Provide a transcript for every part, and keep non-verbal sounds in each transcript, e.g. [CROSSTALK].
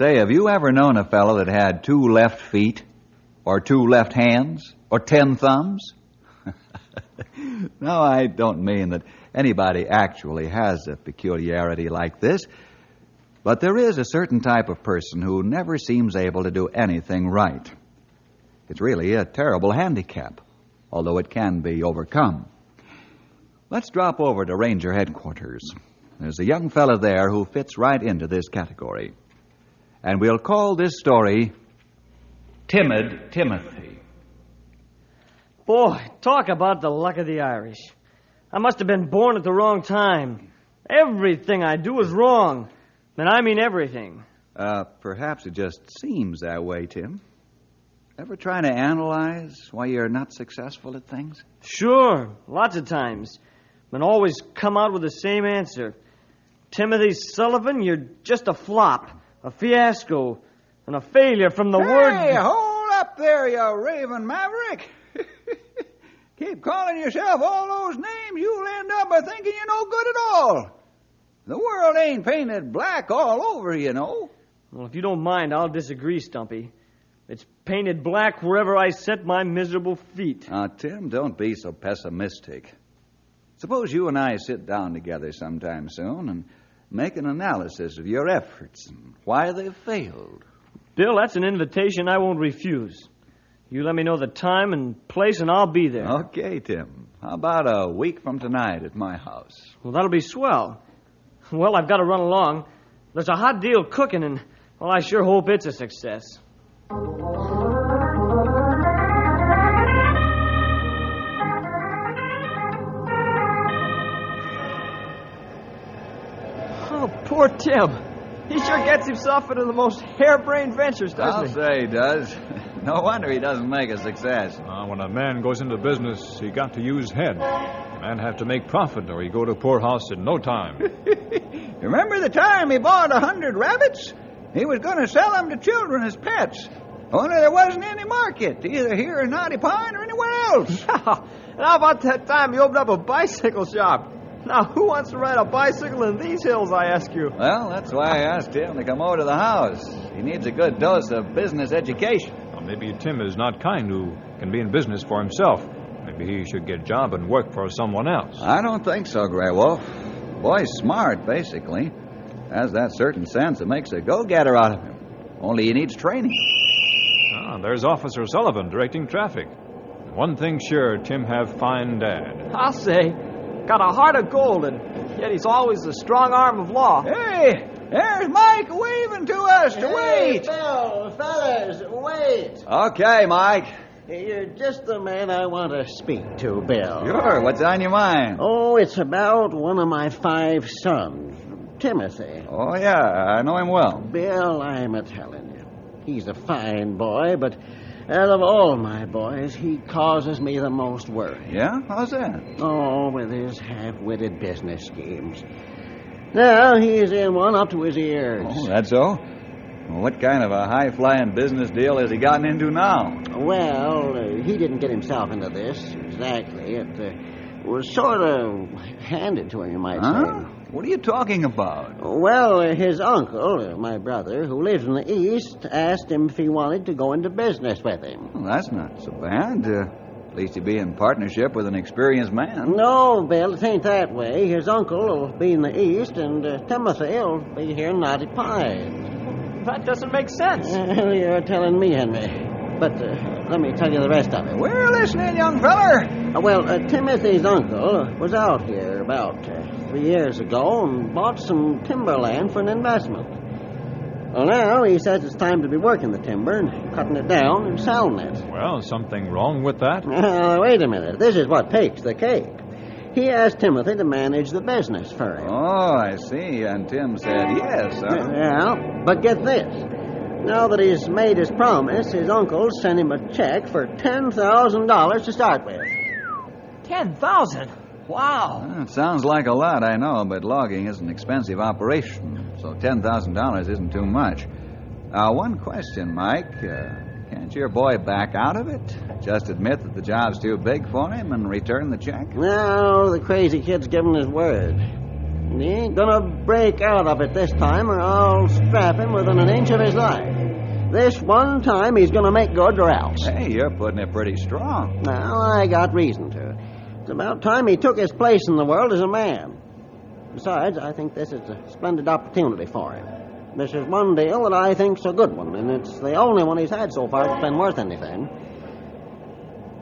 Say, have you ever known a fellow that had two left feet, or two left hands, or ten thumbs? [LAUGHS] no, I don't mean that anybody actually has a peculiarity like this, but there is a certain type of person who never seems able to do anything right. It's really a terrible handicap, although it can be overcome. Let's drop over to Ranger headquarters. There's a young fellow there who fits right into this category. And we'll call this story Timid Timothy. Boy, talk about the luck of the Irish. I must have been born at the wrong time. Everything I do is wrong. And I mean everything. Uh, perhaps it just seems that way, Tim. Ever trying to analyze why you're not successful at things? Sure, lots of times. And always come out with the same answer. Timothy Sullivan, you're just a flop, a fiasco, and a failure from the hey, word. Hey, hold up there, you raven maverick. [LAUGHS] Keep calling yourself all those names, you'll end up by thinking you're no good at all. The world ain't painted black all over, you know. Well, if you don't mind, I'll disagree, Stumpy. It's painted black wherever I set my miserable feet. Now, Tim, don't be so pessimistic. Suppose you and I sit down together sometime soon and make an analysis of your efforts and why they've failed. Bill, that's an invitation I won't refuse. You let me know the time and place, and I'll be there. Okay, Tim. How about a week from tonight at my house? Well, that'll be swell. Well, I've got to run along. There's a hot deal cooking, and, well, I sure hope it's a success. Poor Tim. He sure gets himself into the most harebrained ventures, doesn't he? I'll he? say he does. [LAUGHS] No wonder he doesn't make a success. Uh, when a man goes into business, he got to use head. A Man have to make profit, or he go to poorhouse in no time. [LAUGHS] Remember the time he bought a hundred rabbits? He was going to sell them to children as pets. Only there wasn't any market, either here in Knotty Pine or anywhere else. [LAUGHS] and how about that time he opened up a bicycle shop? Now, who wants to ride a bicycle in these hills, I ask you? Well, that's why I asked him to come over to the house. He needs a good dose of business education. Well, maybe Tim is not kind who can be in business for himself. Maybe he should get a job and work for someone else. I don't think so, Grey Wolf. Boy's smart, basically. Has that certain sense that makes a go-getter out of him. Only he needs training. Ah, there's Officer Sullivan directing traffic. One thing sure, Tim have fine dad. I'll say. Got a heart of gold, and yet he's always the strong arm of law. Hey, there's Mike waving to us to hey, wait. Bill, fellas, wait. Okay, Mike. You're just the man I want to speak to, Bill. Sure, what's on your mind? Oh, it's about one of my five sons, Timothy. Oh, yeah, I know him well. Bill, I'm a telling you. He's a fine boy, but out of all my boys, he causes me the most worry. Yeah? How's that? Oh, with his half witted business schemes. Now he's in one up to his ears. Oh, that's so? What kind of a high flying business deal has he gotten into now? Well, uh, he didn't get himself into this exactly. It uh, was sort of handed to him, you might Huh? say. What are you talking about? Well, uh, his uncle, uh, my brother, who lives in the East, asked him if he wanted to go into business with him. Well, that's not so bad. Uh, at least he'd be in partnership with an experienced man. No, Bill, it ain't that way. His uncle will be in the East, and uh, Timothy will be here in Knotty Pines. That doesn't make sense. [LAUGHS] Well, you're telling me, Henry. But uh, let me tell you the rest of it. We're listening, young feller. Uh, well, uh, Timothy's uncle was out here about uh, three years ago and bought some timberland for an investment. Well, now he says it's time to be working the timber and cutting it down and selling it. Well, something wrong with that? Uh, wait a minute. This is what takes the cake. He asked Timothy to manage the business for him. Oh, I see. And Tim said yes, huh? Yeah, but get this. Now that he's made his promise, his uncle sent him a check for $10,000 to start with. Ten thousand. Wow. Well, it sounds like a lot, I know, but logging is an expensive operation, so $10,000 isn't too much. Now, one question, Mike. Uh, can't your boy back out of it? Just admit that the job's too big for him and return the check? No, the crazy kid's given his word. He ain't gonna break out of it this time, or I'll strap him within an inch of his life. This one time, he's gonna make good or else. Hey, you're putting it pretty strong. Well, I got reason to. It's about time he took his place in the world as a man. Besides, I think this is a splendid opportunity for him. This is one deal that I think's a good one, and it's the only one he's had so far that's been worth anything.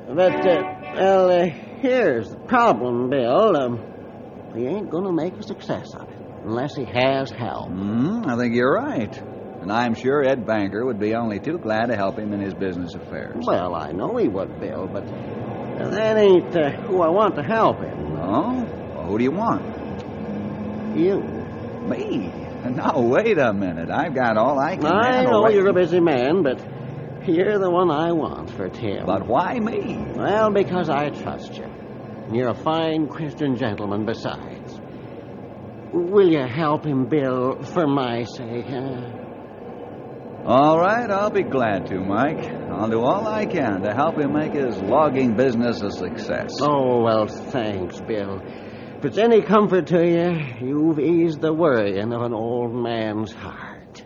But, uh, well, uh, here's the problem, Bill. Um, he ain't gonna make a success of it unless he has help. Hmm, I think you're right. And I'm sure Ed Banker would be only too glad to help him in his business affairs. Well, I know he would, Bill, but that ain't uh, who I want to help him. Oh? Well, who do you want? You. Me? [LAUGHS] Now, wait a minute. I've got all I can I handle know right- you're a busy man, but you're the one I want for Tim. But why me? Well, because I trust you. And You're a fine Christian gentleman besides. Will you help him, Bill, for my sake? Huh? All right, I'll be glad to, Mike. I'll do all I can to help him make his logging business a success. Oh, well, thanks, Bill. If it's any comfort to you, you've eased the worrying of an old man's heart.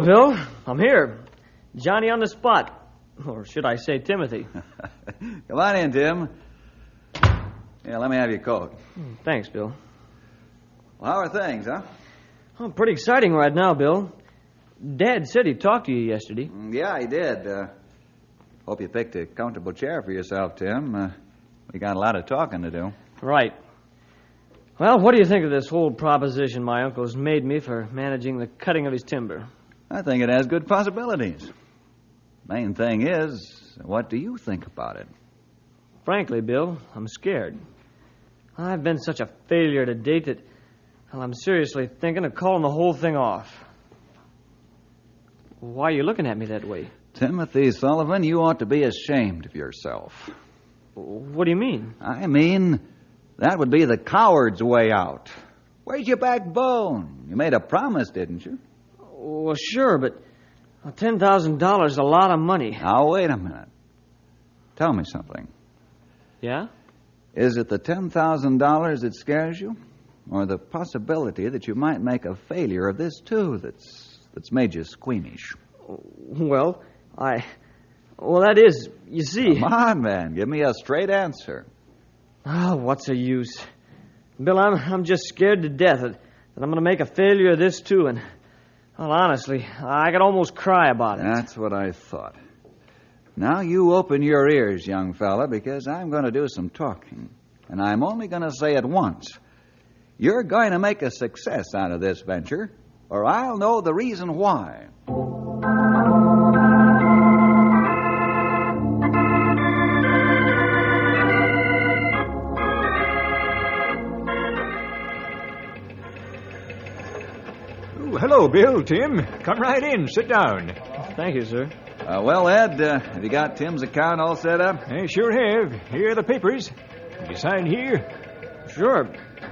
Hello, Bill. I'm here. Johnny on the spot. Or should I say Timothy? [LAUGHS] Come on in, Tim. Yeah, let me have your coat. Thanks, Bill. Well, how are things, huh? Oh, pretty exciting right now, Bill. Dad said he talked to you yesterday. Mm, Yeah, he did. Uh, hope you picked a comfortable chair for yourself, Tim. Uh, we got a lot of talking to do. Right. Well, what do you think of this whole proposition my uncle's made me for managing the cutting of his timber? I think it has good possibilities. Main thing is, what do you think about it? Frankly, Bill, I'm scared. I've been such a failure to date that well, I'm seriously thinking of calling the whole thing off. Why are you looking at me that way? Timothy Sullivan, you ought to be ashamed of yourself. What do you mean? I mean, that would be the coward's way out. Where's your backbone? You made a promise, didn't you? Well, sure, but $10,000 is a lot of money. Now, wait a minute. Tell me something. Yeah? Is it the $10,000 that scares you? Or the possibility that you might make a failure of this, too, that's, that's made you squeamish? Well, I. Well, that is. You see. Come on, man. Give me a straight answer. Oh, what's the use? Bill, I'm, I'm just scared to death that, that I'm going to make a failure of this, too, and. Well, honestly, I could almost cry about it. That's what I thought. Now you open your ears, young fella, because I'm going to do some talking. And I'm only going to say it once. You're going to make a success out of this venture, or I'll know the reason why. Hello, Bill, Tim. Come right in. Sit down. Thank you, sir. Uh, well, Ed, uh, have you got Tim's account all set up? I sure have. Here are the papers. You sign here? Sure.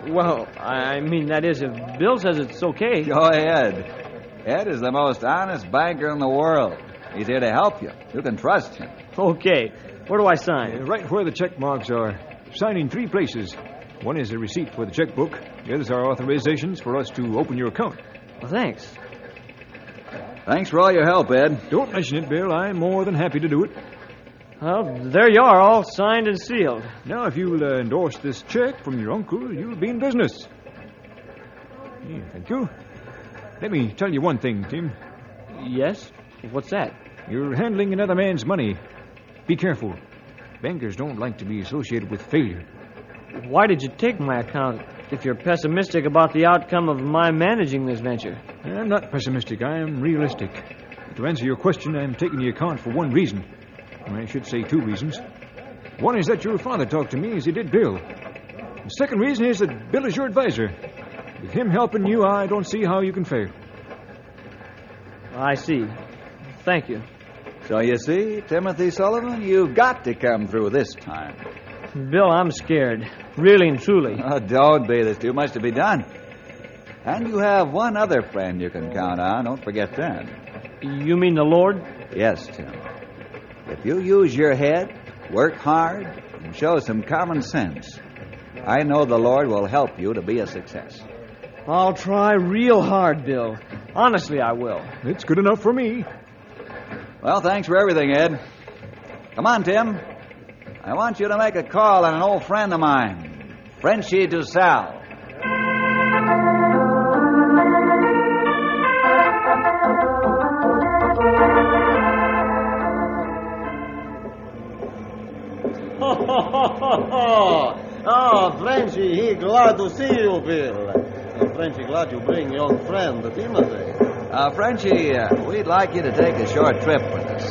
Well, I mean, that is, if Bill says it's okay. Go ahead. Ed is the most honest banker in the world. He's here to help you. You can trust him. Okay. Where do I sign? Uh, right where the check marks are. Sign in three places. One is a receipt for the checkbook. The others are authorizations for us to open your account. Well, thanks. Thanks for all your help, Ed. Don't mention it, Bill. I'm more than happy to do it. Well, there you are, all signed and sealed. Now, if you'll uh, endorse this check from your uncle, you'll be in business. Yeah, thank you. Let me tell you one thing, Tim. Yes? What's that? You're handling another man's money. Be careful. Bankers don't like to be associated with failure. Why did you take my account if you're pessimistic about the outcome of my managing this venture? I'm not pessimistic. I am realistic. To answer your question, I'm taking the account for one reason. I should say two reasons. One is that your father talked to me as he did Bill. The second reason is that Bill is your advisor. With him helping you, I don't see how you can fail. I see. Thank you. So you see, Timothy Sullivan, you've got to come through this time. Bill, I'm scared. Really and truly. [LAUGHS] Oh, don't be. There's too much to be done. And you have one other friend you can count on. Don't forget that. You mean the Lord? Yes, Tim. If you use your head, work hard, and show some common sense, I know the Lord will help you to be a success. I'll try real hard, Bill. Honestly, I will. It's good enough for me. Well, thanks for everything, Ed. Come on, Tim. I want you to make a call on an old friend of mine, Frenchy DuSal. oh, [LAUGHS] Frenchy, he glad to see you, Bill. Uh, Frenchy, glad you bring young friend, Timothy. Uh, Frenchy, uh, we'd like you to take a short trip with us.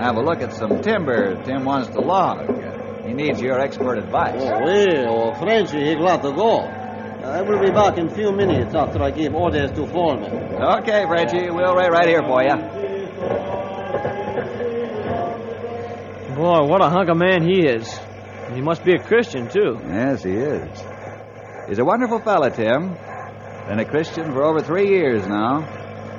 Have a look at some timber Tim wants to log. He needs your expert advice. Oh, well, Frenchy, he glad to go. I will be back in a few minutes after I give orders to foreman. Okay, Frenchy, we'll wait right here for you. Boy, what a hunk of man he is. He must be a Christian, too. Yes, he is. He's a wonderful fella, Tim. Been a Christian for over three years now.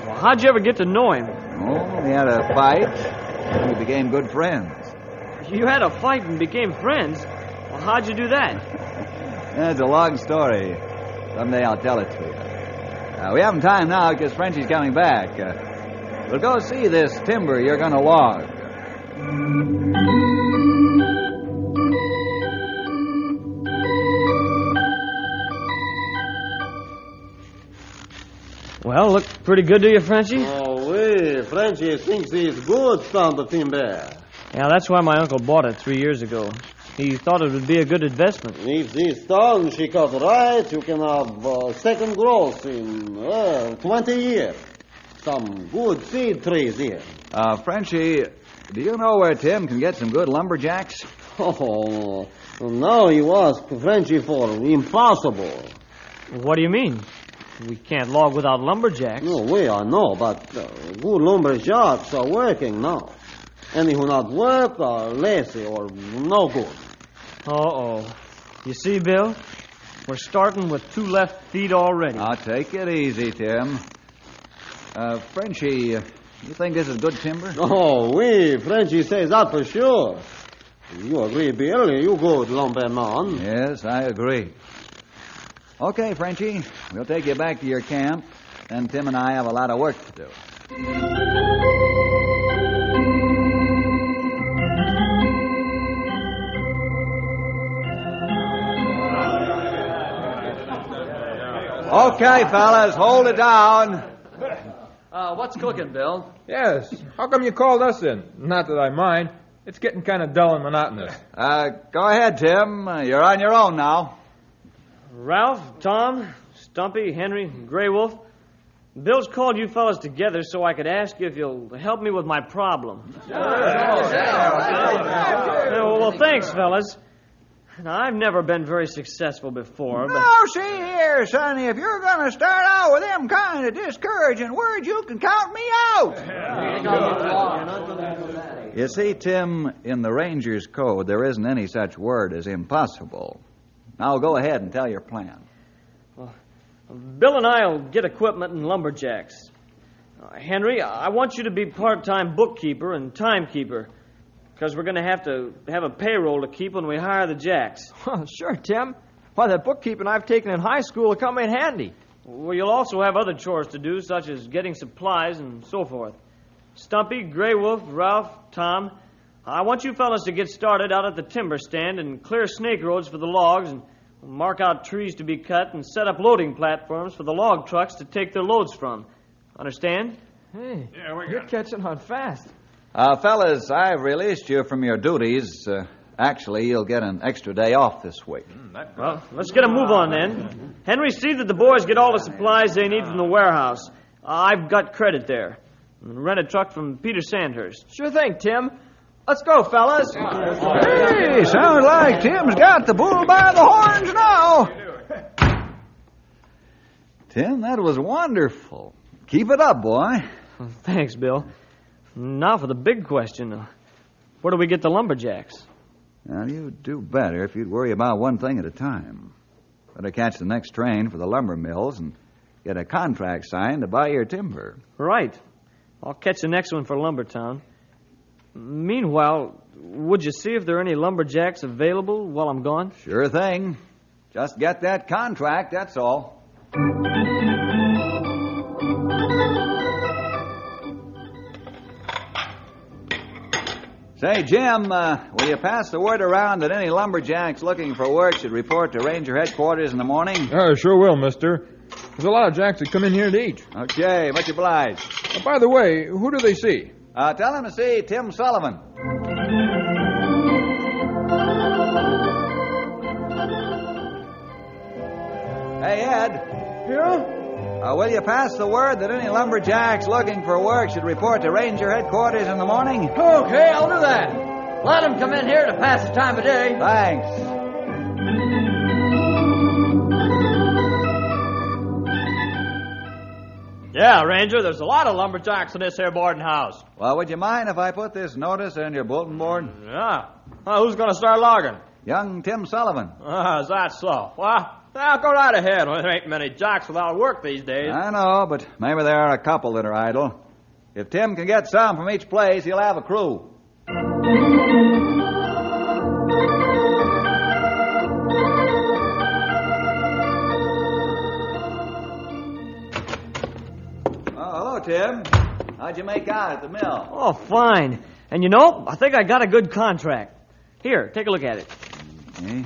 Well, how'd you ever get to know him? Oh, we had a fight, and we became good friends. You had a fight and became friends? Well, how'd you do that? [LAUGHS] It's a long story. Someday I'll tell it to you. Uh, we haven't time now because Frenchy's coming back. Uh, we'll go see this timber you're going to log. Well, look pretty good to you, Frenchy? Oh, we, Frenchy thinks he's good stand the timber. Yeah, that's why my uncle bought it three years ago. He thought it would be a good investment. If this stone she cut right, you can have uh, second growth in uh, 20 years. Some good seed trees here. Uh, Frenchy, do you know where Tim can get some good lumberjacks? [LAUGHS] Oh, now you ask Frenchy for impossible. What do you mean? We can't log without lumberjacks. No, way, I know, but uh, good lumberjacks are working now. Any who not work are lazy or no good. Uh-oh. You see, Bill? We're starting with two left feet already. Now, take it easy, Tim. Uh, Frenchy, uh, you think this is good timber? [LAUGHS] Oh, we, Frenchy says that for sure. You agree, Bill? You good lumberman. Yes, I agree. Okay, Frenchy, we'll take you back to your camp. Then Tim and I have a lot of work to do. Okay, fellas, hold it down. Uh, what's cooking, Bill? Yes. How come you called us in? Not that I mind. It's getting kind of dull and monotonous. Uh, go ahead, Tim. Uh, You're on your own now. Ralph, Tom, Stumpy, Henry, Grey Wolf. Bill's called you fellas together so I could ask you if you'll help me with my problem. Yeah, well, well, thanks, fellas. Now, I've never been very successful before, but. Now, see here, Sonny, if you're going to start out with them kind of discouraging words, you can count me out. You see, Tim, in the Ranger's Code, there isn't any such word as impossible. Now go ahead and tell your plan. Bill and I'll get equipment and lumberjacks. Uh, Henry, I want you to be part time bookkeeper and timekeeper because we're going to have to have a payroll to keep when we hire the jacks. [LAUGHS] sure, Tim. Why, that bookkeeping I've taken in high school will come in handy. Well, you'll also have other chores to do, such as getting supplies and so forth. Stumpy, Grey Wolf, Ralph, Tom, I want you fellas to get started out at the timber stand and clear snake roads for the logs and mark out trees to be cut and set up loading platforms for the log trucks to take their loads from. Understand? Hey, yeah, we got you're catching on fast. Uh, fellas, I've released you from your duties. Uh, actually, you'll get an extra day off this week. Well, let's get a move on then. Henry, see that the boys get all the supplies they need from the warehouse. I've got credit there. Rent a truck from Peter Sandhurst. Sure thing, Tim. Let's go, fellas. Hey, sounds like Tim's got the bull by the horns now. Tim, that was wonderful. Keep it up, boy. Thanks, Bill. Now for the big question. Uh, Where do we get the lumberjacks? Now, you'd do better if you'd worry about one thing at a time. Better catch the next train for the lumber mills and get a contract signed to buy your timber. Right. I'll catch the next one for Lumbertown. Meanwhile, would you see if there are any lumberjacks available while I'm gone? Sure thing. Just get that contract, that's all. Say, Jim, uh, will you pass the word around that any lumberjacks looking for work should report to Ranger headquarters in the morning? Uh, sure will, mister. There's a lot of jacks that come in here to eat. Okay, much obliged. Uh, by the way, who do they see? Uh, tell them to see Tim Sullivan. Hey, Ed. Yeah? Uh, will you pass the word that any lumberjacks looking for work should report to Ranger headquarters in the morning? Okay, I'll do that. Let them come in here to pass the time of day. Thanks. Yeah, Ranger, there's a lot of lumberjacks in this here boarding house. Well, would you mind if I put this notice in your bulletin board? Yeah. Well, who's going to start logging? Young Tim Sullivan. Ah, is that so? Well, now go right ahead. Well, there ain't many jacks without work these days. I know, but maybe there are a couple that are idle. If Tim can get some from each place, he'll have a crew. Oh, hello, Tim. How'd you make out at the mill? Oh, fine. And you know, I think I got a good contract. Here, take a look at it. Okay.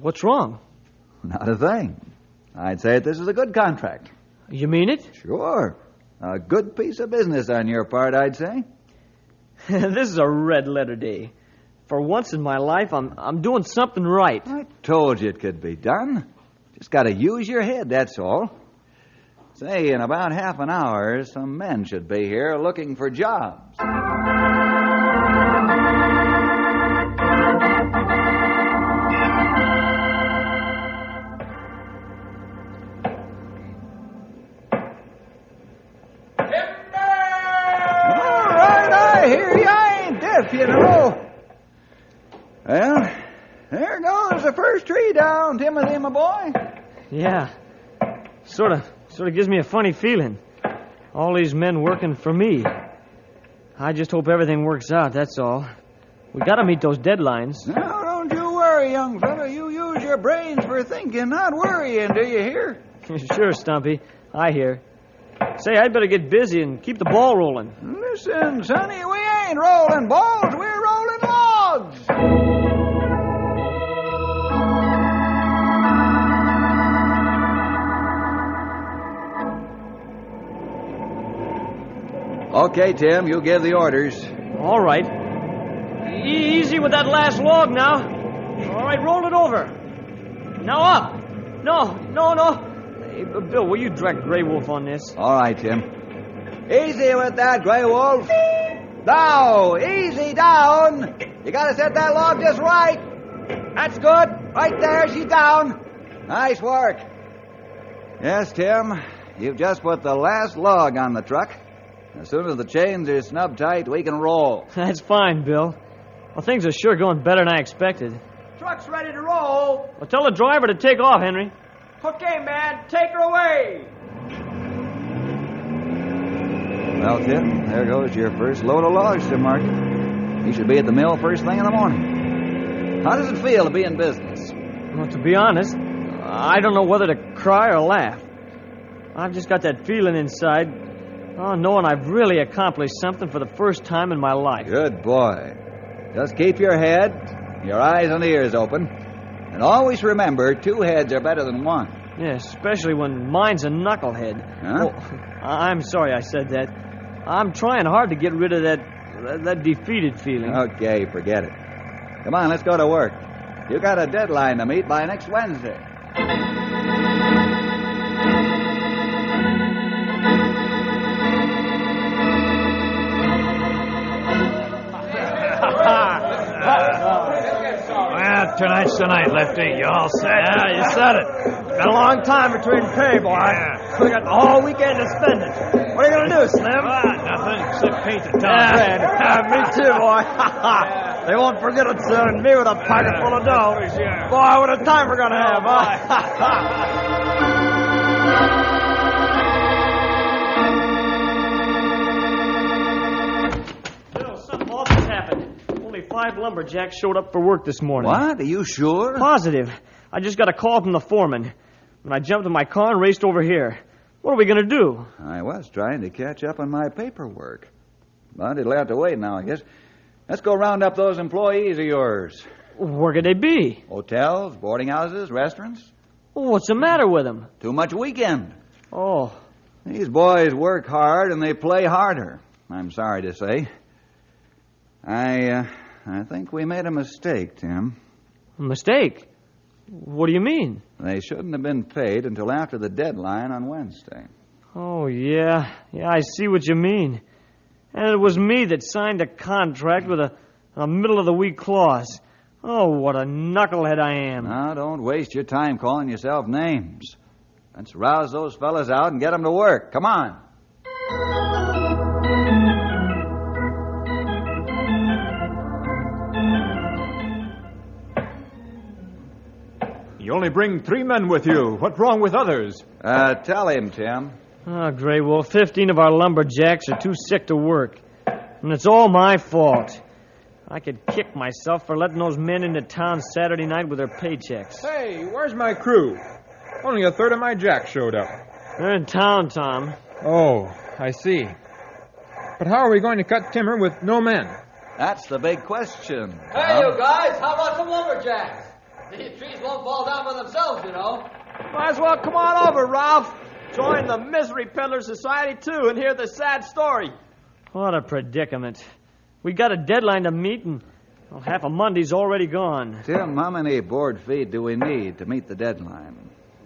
What's wrong? Not a thing. I'd say this is a good contract. You mean it? Sure. A good piece of business on your part, I'd say. [LAUGHS] this is a red letter day. For once in my life, I'm I'm doing something right. I told you it could be done. Just got to use your head, that's all. Say, in about half an hour, some men should be here looking for jobs. Sort of gives me a funny feeling. All these men working for me. I just hope everything works out, that's all. We gotta meet those deadlines. Now, don't you worry, young fella. You use your brains for thinking, not worrying, do you hear? [LAUGHS] sure, Stumpy. I hear. Say, I'd better get busy and keep the ball rolling. Listen, Sonny, we ain't rolling balls, Okay, Tim, you give the orders. All right. E- easy with that last log now. All right, roll it over. Now up. No, no, no. Hey, Bill, will you direct Grey Wolf on this? All right, Tim. Easy with that, Grey Wolf. Now, easy down. You gotta set that log just right. That's good. Right there, she's down. Nice work. Yes, Tim. You've just put the last log on the truck. As soon as the chains are snub tight, we can roll. [LAUGHS] That's fine, Bill. Well, things are sure going better than I expected. Truck's ready to roll. Well, tell the driver to take off, Henry. Okay, man, take her away. Well, Tim, there goes your first load of logs to market. You should be at the mill first thing in the morning. How does it feel to be in business? Well, to be honest, I don't know whether to cry or laugh. I've just got that feeling inside, oh, knowing I've really accomplished something for the first time in my life. Good boy. Just keep your head, your eyes and ears open, and always remember two heads are better than one. Yeah, especially when mine's a knucklehead. Huh? Oh, I'm sorry I said that. I'm trying hard to get rid of that that, that defeated feeling. Okay, forget it. Come on, let's go to work. You got a deadline to meet by next Wednesday. Tonight's the night, Lefty. You all set? Yeah, you said it. Been a long time between pay, boy. We got the whole weekend to spend it. What are you gonna do, Slim? Ah, nothing except paint the town Yeah, red. [LAUGHS] yeah, me too, boy. [LAUGHS] they won't forget it soon. Me with a pocket full of dough. Boy, what a time we're gonna have, huh? [LAUGHS] Five showed up for work this morning. What? Are you sure? Positive. I just got a call from the foreman. And I jumped in my car and raced over here. What are we going to do? I was trying to catch up on my paperwork. But it'll have to wait now, I guess. Let's go round up those employees of yours. Where could they be? Hotels, boarding houses, restaurants. What's the matter with them? Too much weekend. Oh, These boys work hard and they play harder. I'm sorry to say. I, uh, I think we made a mistake, Tim. a mistake. What do you mean? They shouldn't have been paid until after the deadline on Wednesday. Oh, yeah. Yeah, I see what you mean. And it was me that signed a contract with a, a middle of the week clause. Oh, what a knucklehead I am. Now, don't waste your time calling yourself names. Let's rouse those fellas out and get them to work. Come on. Only bring three men with you. What's wrong with others? Uh, tell him, Tim. Oh, Grey Wolf, 15 of our lumberjacks are too sick to work. And it's all my fault. I could kick myself for letting those men into town Saturday night with their paychecks. Hey, where's my crew? Only a third of my jacks showed up. They're in town, Tom. Oh, I see. But how are we going to cut timber with no men? That's the big question. Hey, you guys, how about some lumberjacks? These trees won't fall down by themselves, you know. Might as well come on over, Ralph. Join the Misery Peddler Society, too, and hear the sad story. What a predicament. We got a deadline to meet, and well, half of Monday's already gone. Tim, how many board feet do we need to meet the deadline?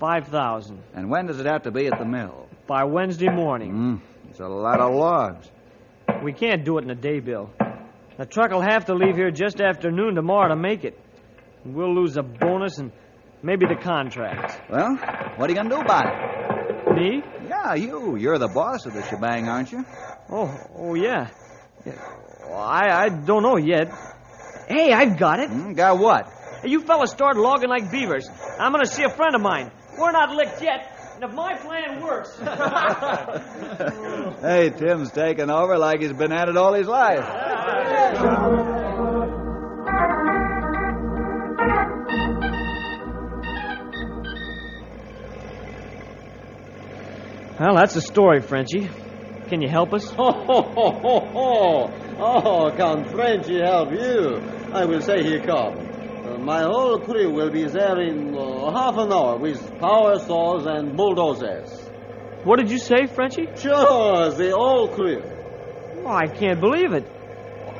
5,000 And when does it have to be at the mill? by Wednesday morning. Mm, it's a lot of logs. We can't do it in a day, Bill. The truck will have to leave here just after noon tomorrow to make it. We'll lose a bonus and maybe the contract. Well, what are you going to do about it? Me? Yeah, you. You're the boss of the shebang, aren't you? Oh, oh yeah. yeah. I, I don't know yet. Hey, I've got it. Mm, got what? Hey, you fellas start logging like beavers. I'm going to see a friend of mine. We're not licked yet, and if my plan works. [LAUGHS] Hey, Tim's taking over like he's been at it all his life. [LAUGHS] well, that's the story, Frenchie. Can you help us? Oh, ho, ho, ho, ho. oh, can Frenchy help you? I will say he come. Uh, my whole crew will be there in uh, half an hour with power saws and bulldozers. What did you say, Frenchie? Sure, the whole crew. Oh, I can't believe it.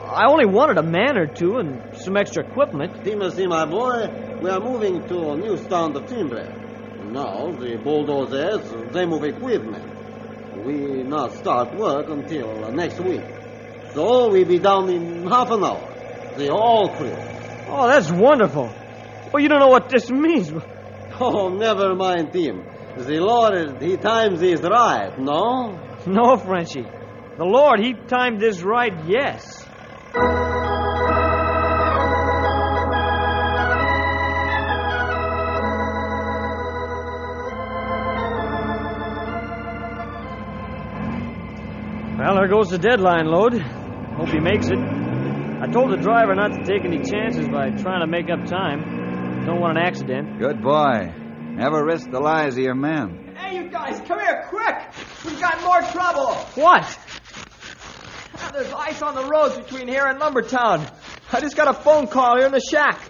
I only wanted a man or two and some extra equipment. Timothy, my boy, we are moving to a new stand of timber. Now, the bulldozers, they move equipment. We not start work until next week. So we be down in half an hour. The all clear. Oh, that's wonderful. Well, you don't know what this means. [LAUGHS] Oh, never mind, Tim. The Lord, he times this right, no? No, Frenchie. The Lord, He timed this right, yes. There goes the deadline load. Hope he makes it. I told the driver not to take any chances by trying to make up time. Don't want an accident. Good boy. Never risk the lives of your men. Hey, you guys, come here, quick! We've got more trouble! What? Ah, there's ice on the roads between here and Lumbertown. I just got a phone call here in the shack.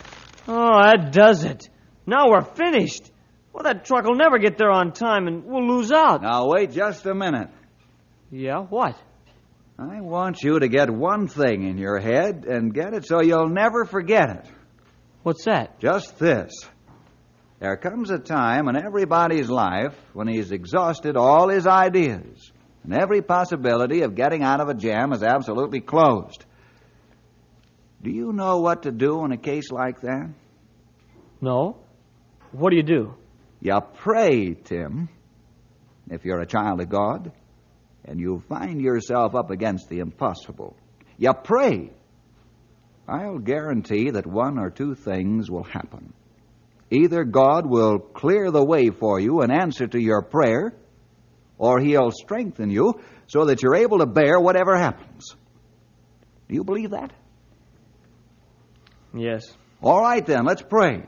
Oh, that does it. Now we're finished. Well, that truck will never get there on time and we'll lose out. Now, wait just a minute. Yeah, what? I want you to get one thing in your head and get it so you'll never forget it. What's that? Just this. There comes a time in everybody's life when he's exhausted all his ideas, and every possibility of getting out of a jam is absolutely closed. Do you know what to do in a case like that? No. What do you do? You pray, Tim, if you're a child of God, and you find yourself up against the impossible. You pray. I'll guarantee that one or two things will happen. Either God will clear the way for you in answer to your prayer, or He'll strengthen you so that you're able to bear whatever happens. Do you believe that? Yes. All right, then, let's pray.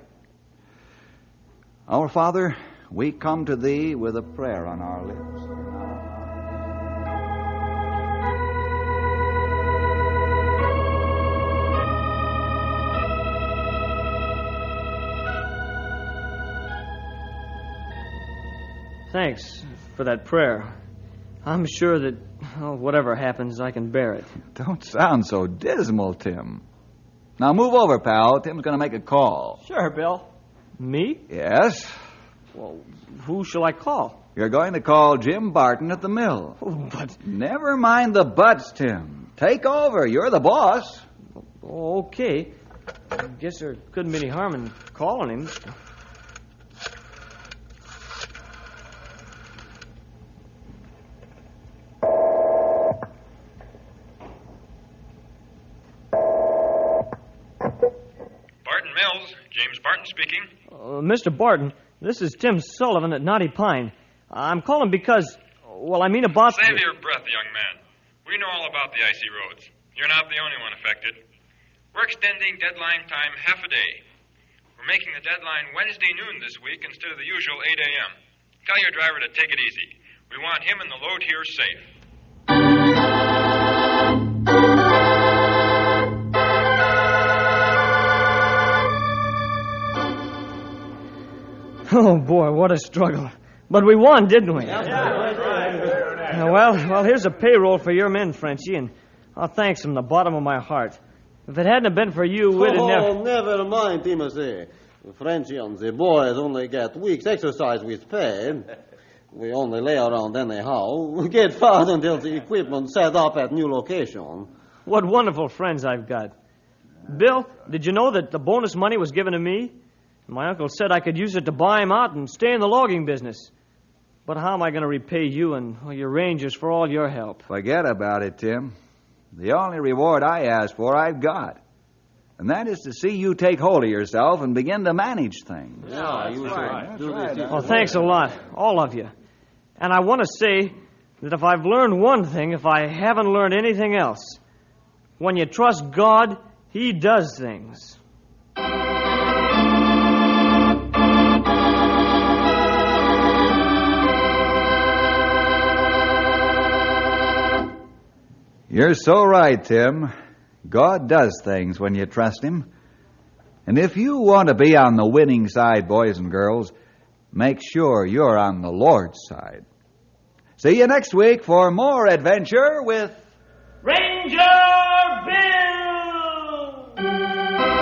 Our Father, we come to Thee with a prayer on our lips. Thanks for that prayer. I'm sure that oh, whatever happens, I can bear it. Don't sound so dismal, Tim. Now move over, pal. Tim's going to make a call. Sure, Bill. Me? Yes? Well, who shall I call? You're going to call Jim Barton at the mill. Oh, but. Never mind the buts, Tim. Take over. You're the boss. Okay. I guess there couldn't be any harm in calling him. Barton Mills, James Barton speaking. Uh, Uh, Mr. Barton, this is Tim Sullivan at Knotty Pine. I'm calling because, well, I mean about. Save your breath, young man. We know all about the icy roads. You're not the only one affected. We're extending deadline time half a day. We're making the deadline Wednesday noon this week instead of the usual 8 a.m. Tell your driver to take it easy. We want him and the load here safe. Oh boy, what a struggle! But we won, didn't we? Uh, well, well, here's a payroll for your men, Frenchie, and I'll thanks from the bottom of my heart. If it hadn't been for you, we'd have oh, never. never mind, Timothy. Frenchy and the boys only get weeks exercise with pay. We only lay around anyhow. We get fast until the equipment set up at new location. What wonderful friends I've got. Bill, did you know that the bonus money was given to me? My uncle said I could use it to buy him out and stay in the logging business. But how am I going to repay you and your rangers for all your help? Forget about it, Tim. The only reward I ask for, I've got. And that is to see you take hold of yourself and begin to manage things. Yeah, you right. should do this. Well, thanks a lot, all of you. And I want to say that if I've learned one thing, if I haven't learned anything else, when you trust God, He does things. You're so right, Tim. God does things when you trust Him. And if you want to be on the winning side, boys and girls, make sure you're on the Lord's side. See you next week for more adventure with Ranger Bill!